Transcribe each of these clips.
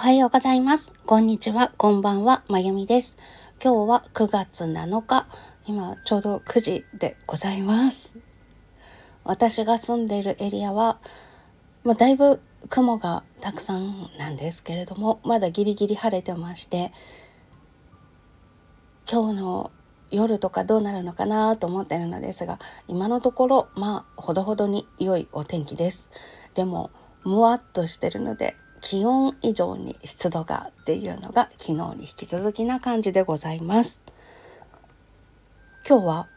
はようございます。こんにちは。こんばんは。まゆみです。今日は9月7日。今ちょうど9時でございます。私が住んでいるエリアは、まあ、だいぶ雲がたくさんなんですけれども、まだギリギリ晴れてまして、今日の夜とかどうなるのかなと思ってるのですが、今のところ、まあ、ほどほどに良いお天気です。でも、むわっとしてるので気温以上に湿度がっていうのが昨日に引き続きな感じでございます。今日は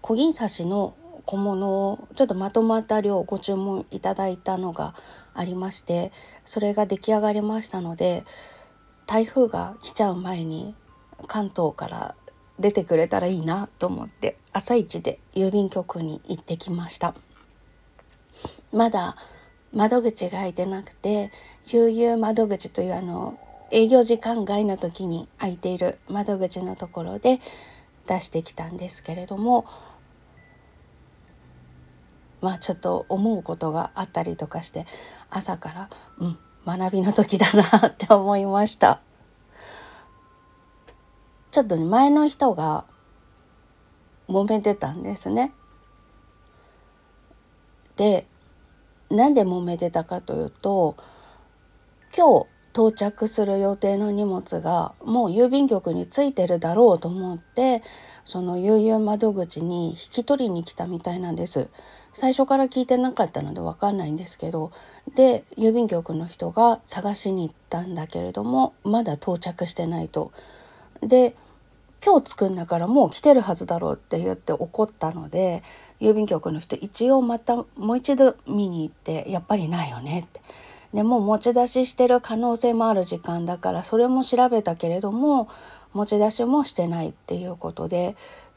小銀刺しの小物をちょっとまとまった量ご注文いただいたのがありましてそれが出来上がりましたので台風が来ちゃう前に関東から出てくれたらいいなと思って朝一で郵便局に行ってきました。まだ窓口が開いてなくて悠々窓口というあの営業時間外の時に開いている窓口のところで出してきたんですけれどもまあちょっと思うことがあったりとかして朝からうん学びの時だなって思いました。ちょっとね前の人が揉めてたんですね。でなんで揉めてたかというと今日到着する予定の荷物がもう郵便局に着いてるだろうと思ってその悠々窓口に引き取りに来たみたいなんです。最初から聞いてなかったので分かんないんですけどで郵便局の人が探しに行ったんだけれどもまだ到着してないと。で今日着くんだからもう来てるはずだろうって言って怒ったので郵便局の人一応またもう一度見に行ってやっぱりないよねって。でもう持ち出ししてる可能性もある時間だからそれも調べたけれども持ち出しもしてないっていうことで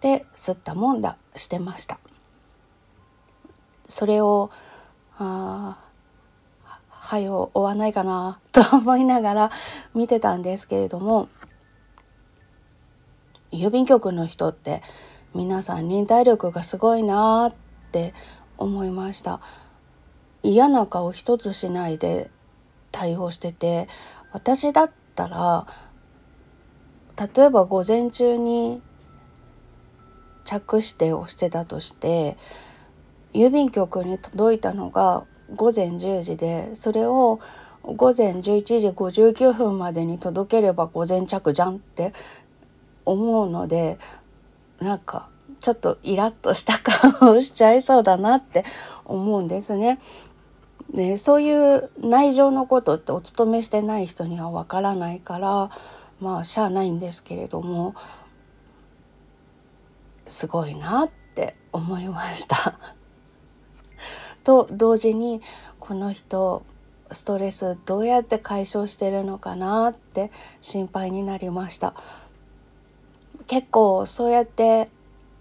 で吸ったもんだしてました。それをあはよ追わないかなと思いながら見てたんですけれども郵便局の人って皆さん忍耐力がすごいなって思いました。嫌な顔一つしないで対応してて私だったら例えば午前中に着指定をしてたとして郵便局に届いたのが午前10時でそれを午前11時59分までに届ければ午前着じゃんって思うのでなんかちょっとイラッとした顔をしちゃいそうだなって思うんですね。でそういう内情のことってお勤めしてない人にはわからないからまあしゃあないんですけれどもすごいなって思いました。と同時にこの人ストレスどうやって解消してるのかなって心配になりました。結構そうやって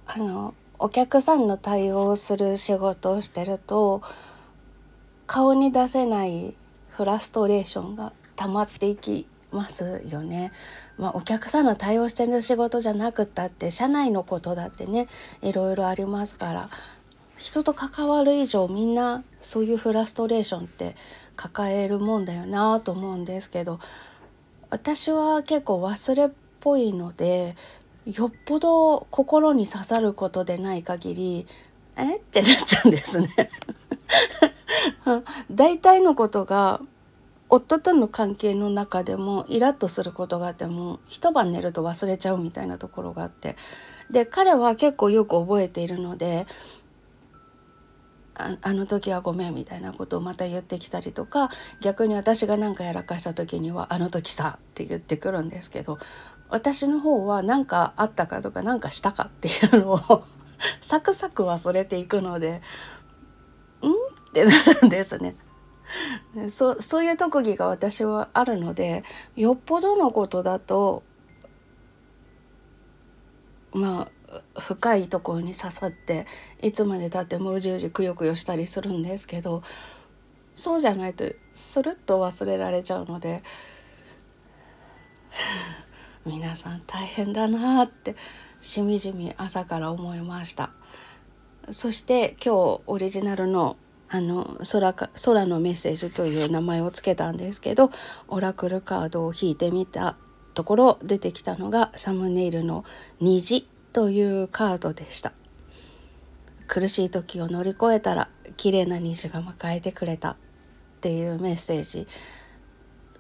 あのお客さんの対応する仕事をしてると顔に出せないフラストレーションが溜まっていきますよね。まあ、お客さんの対応してる仕事じゃなくったって社内のことだってねいろいろありますから人と関わる以上みんなそういうフラストレーションって抱えるもんだよなと思うんですけど私は結構忘れっぽいのでよっぽど心に刺さることでない限りえ？ってなっちゃうんですね。大体のことが夫との関係の中でもイラッとすることがあっても一晩寝ると忘れちゃうみたいなところがあって。で彼は結構よく覚えているのでああの時はごめんみたいなことをまた言ってきたりとか逆に私が何かやらかした時には「あの時さ」って言ってくるんですけど私の方は何かあったかとか何かしたかっていうのを サクサク忘れていくので「ん?」ってなるんですね。そそういう特技が私はあるのでよっぽどのことだとまあ深いところに刺さっていつまでたってもうじうじくよくよしたりするんですけどそうじゃないとスルッと忘れられちゃうので皆さん大変だなってしみじみ朝から思いました。そして今日オリジナルのあの空か空のメッセージという名前を付けたんですけどオラクルカードを引いてみたところ出てきたのがサムネイルの虹というカードでした。苦しい時を乗り越えたら綺麗な虹が迎えてくれたっていうメッセージ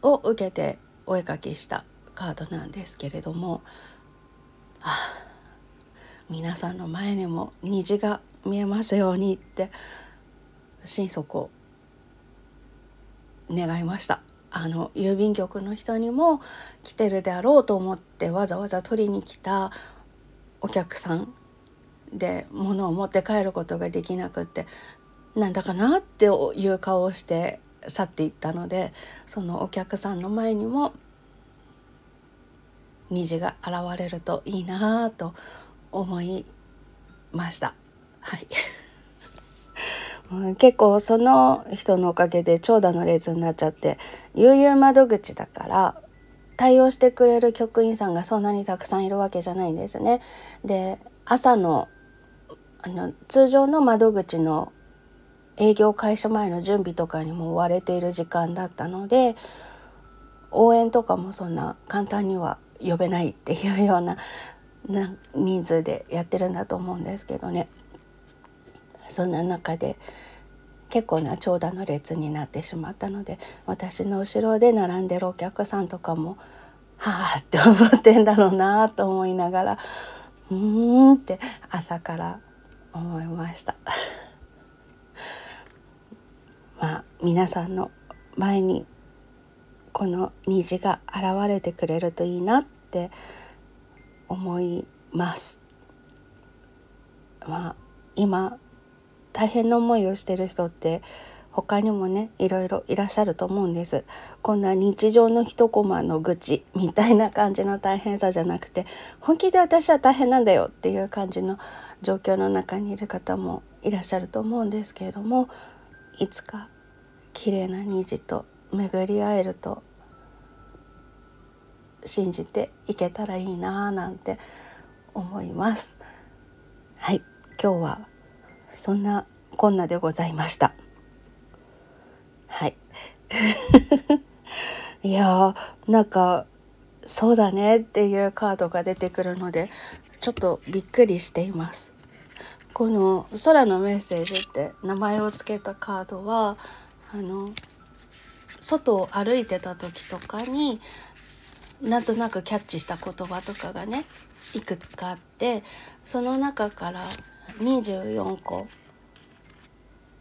を受けてお絵かきしたカードなんですけれどもあ皆さんの前にも虹が見えますようにって心底願いました。あの郵便局の人にも来てるであろうと思ってわざわざ取りに来たお客さんで物を持って帰ることができなくってなんだかなっていう顔をして去っていったのでそのお客さんの前にも虹が現れるといいなと思いました。はい 結構その人のおかげで長蛇の列になっちゃって悠々窓口だから対応してくれる局員さんがそんなにたくさんいるわけじゃないんですね。で朝のあの通常の窓口の営業開始前の準備とかにも追われている時間だったので応援とかもそんな簡単には呼べないっていうようなな人数でやってるんだと思うんですけどねそんな中で結構な長蛇の列になってしまったので私の後ろで並んでるお客さんとかもはあって思ってんだろうなと思いながらうーんって朝から思いました。まあ皆さんの前にこの虹が現れてくれるといいなって思います。まあ今大変な思いをしてる人って他にもねいろいろいらっしゃると思うんですこんな日常の一コマの愚痴みたいな感じの大変さじゃなくて本気で私は大変なんだよっていう感じの状況の中にいる方もいらっしゃると思うんですけれどもいつか綺麗な虹と巡り会えると信じていけたらいいなぁなんて思います。はい。今日はそんなこんなでございました。はい。いやーなんかそうだねっていうカードが出てくるのでちょっとびっくりしています。この「空のメッセージ」って名前を付けたカードはあの外を歩いてた時とかになんとなくキャッチした言葉とかがねいくつかあってその中から24個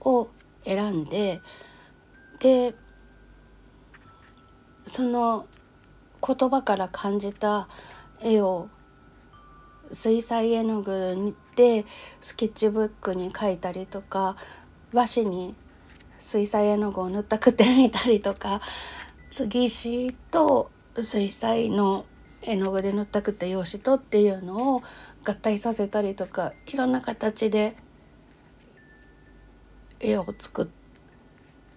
を選んででその言葉から感じた絵を水彩絵の具でスケッチブックに描いたりとか和紙に水彩絵の具を塗ったくてみたりとか次石と水彩の絵の具で塗ったくて用紙とっていうのを合体させたりとかいろんな形で絵を作っ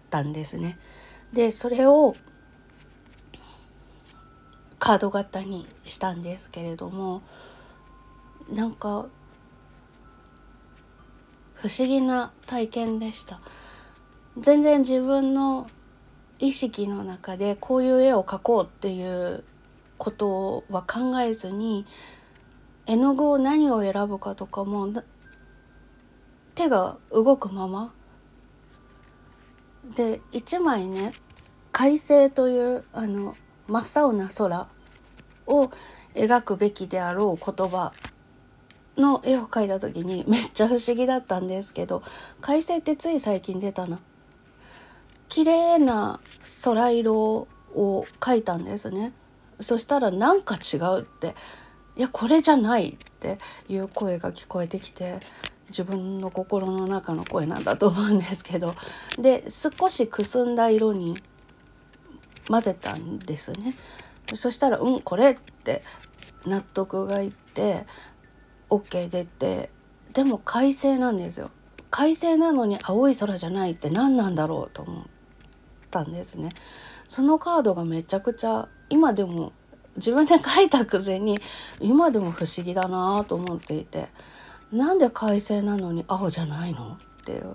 たんですね。でそれをカード型にしたんですけれどもなんか不思議な体験でした全然自分の意識の中でこういう絵を描こうっていうことは考えずに絵の具を何を選ぶかとかも手が動くまま。で1枚ね快晴というあの真っ青な空を描くべきであろう言葉の絵を描いた時にめっちゃ不思議だったんですけど快晴ってつい最近出たな綺麗な空色を描いたんですね。そしたらなんか違うって。いやこれじゃないっていう声が聞こえてきて自分の心の中の声なんだと思うんですけど。で少しくすんだ色に混ぜたんですね。そしたら「うんこれ」って納得がいって OK 出て。でも快晴なんですよ。快晴なのに青い空じゃないって何なんだろうと思ったんですねそのカードがめちゃくちゃ今でも自分で書いたくせに今でも不思議だなと思っていてなんで快晴なのに青じゃないのっていう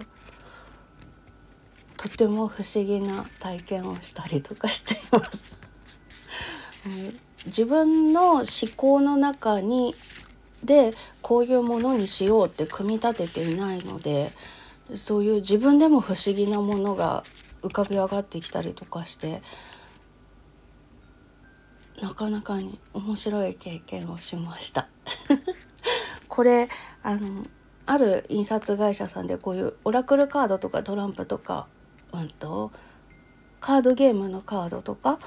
とても不思議な体験をしたりとかしています。自分の思考の中にでこういうものにしようって組み立てていないのでそういう自分でも不思議なものが浮かび上がってきたりとかしてなかなかに面白い経験をしました。これあのある印刷会社さんでこういうオラクルカードとかトランプとか、うんと、カードゲームのカードとか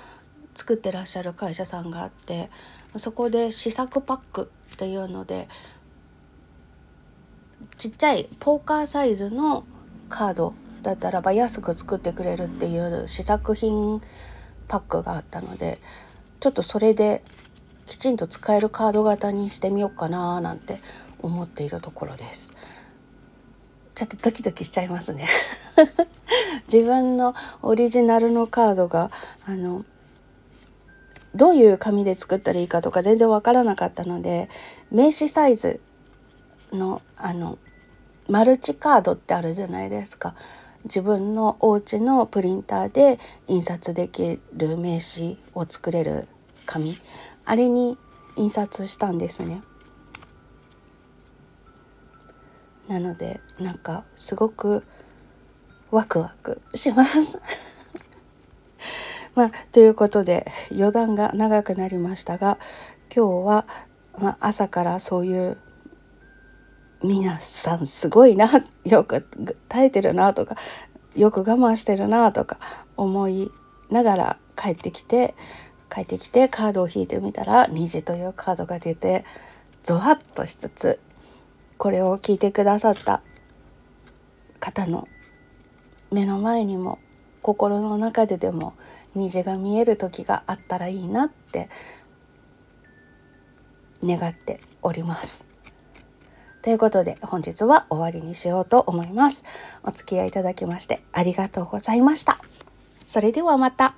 作ってらっしゃる会社さんがあってそこで試作パックっていうのでちっちゃいポーカーサイズのカードだったらば安く作ってくれるっていう試作品パックがあったのでちょっとそれできちんと使えるカード型にしてみようかななんて思っているところです。ちょっとドキドキしちゃいますね自分のオリジナルのカードがあのどういう紙で作ったらいいかとか全然わからなかったので名刺サイズのあのマルチカードってあるじゃないですか自分のお家のプリンターで印刷できる名刺を作れる紙あれに印刷したんですね。なのでなんかすごくワクワクしますまあということで余談が長くなりましたが今日は、まあ、朝からそういう皆さんすごいなよく耐えてるなとかよく我慢してるなとか思いながら帰ってきて帰ってきてカードを引いてみたら虹というカードが出てゾワッとしつつこれを聞いてくださった方の目の前にも心の中ででも虹が見える時があったらいいなって願っております。ということで本日は終わりにしようと思います。お付き合いいただきましてありがとうございました。それではまた。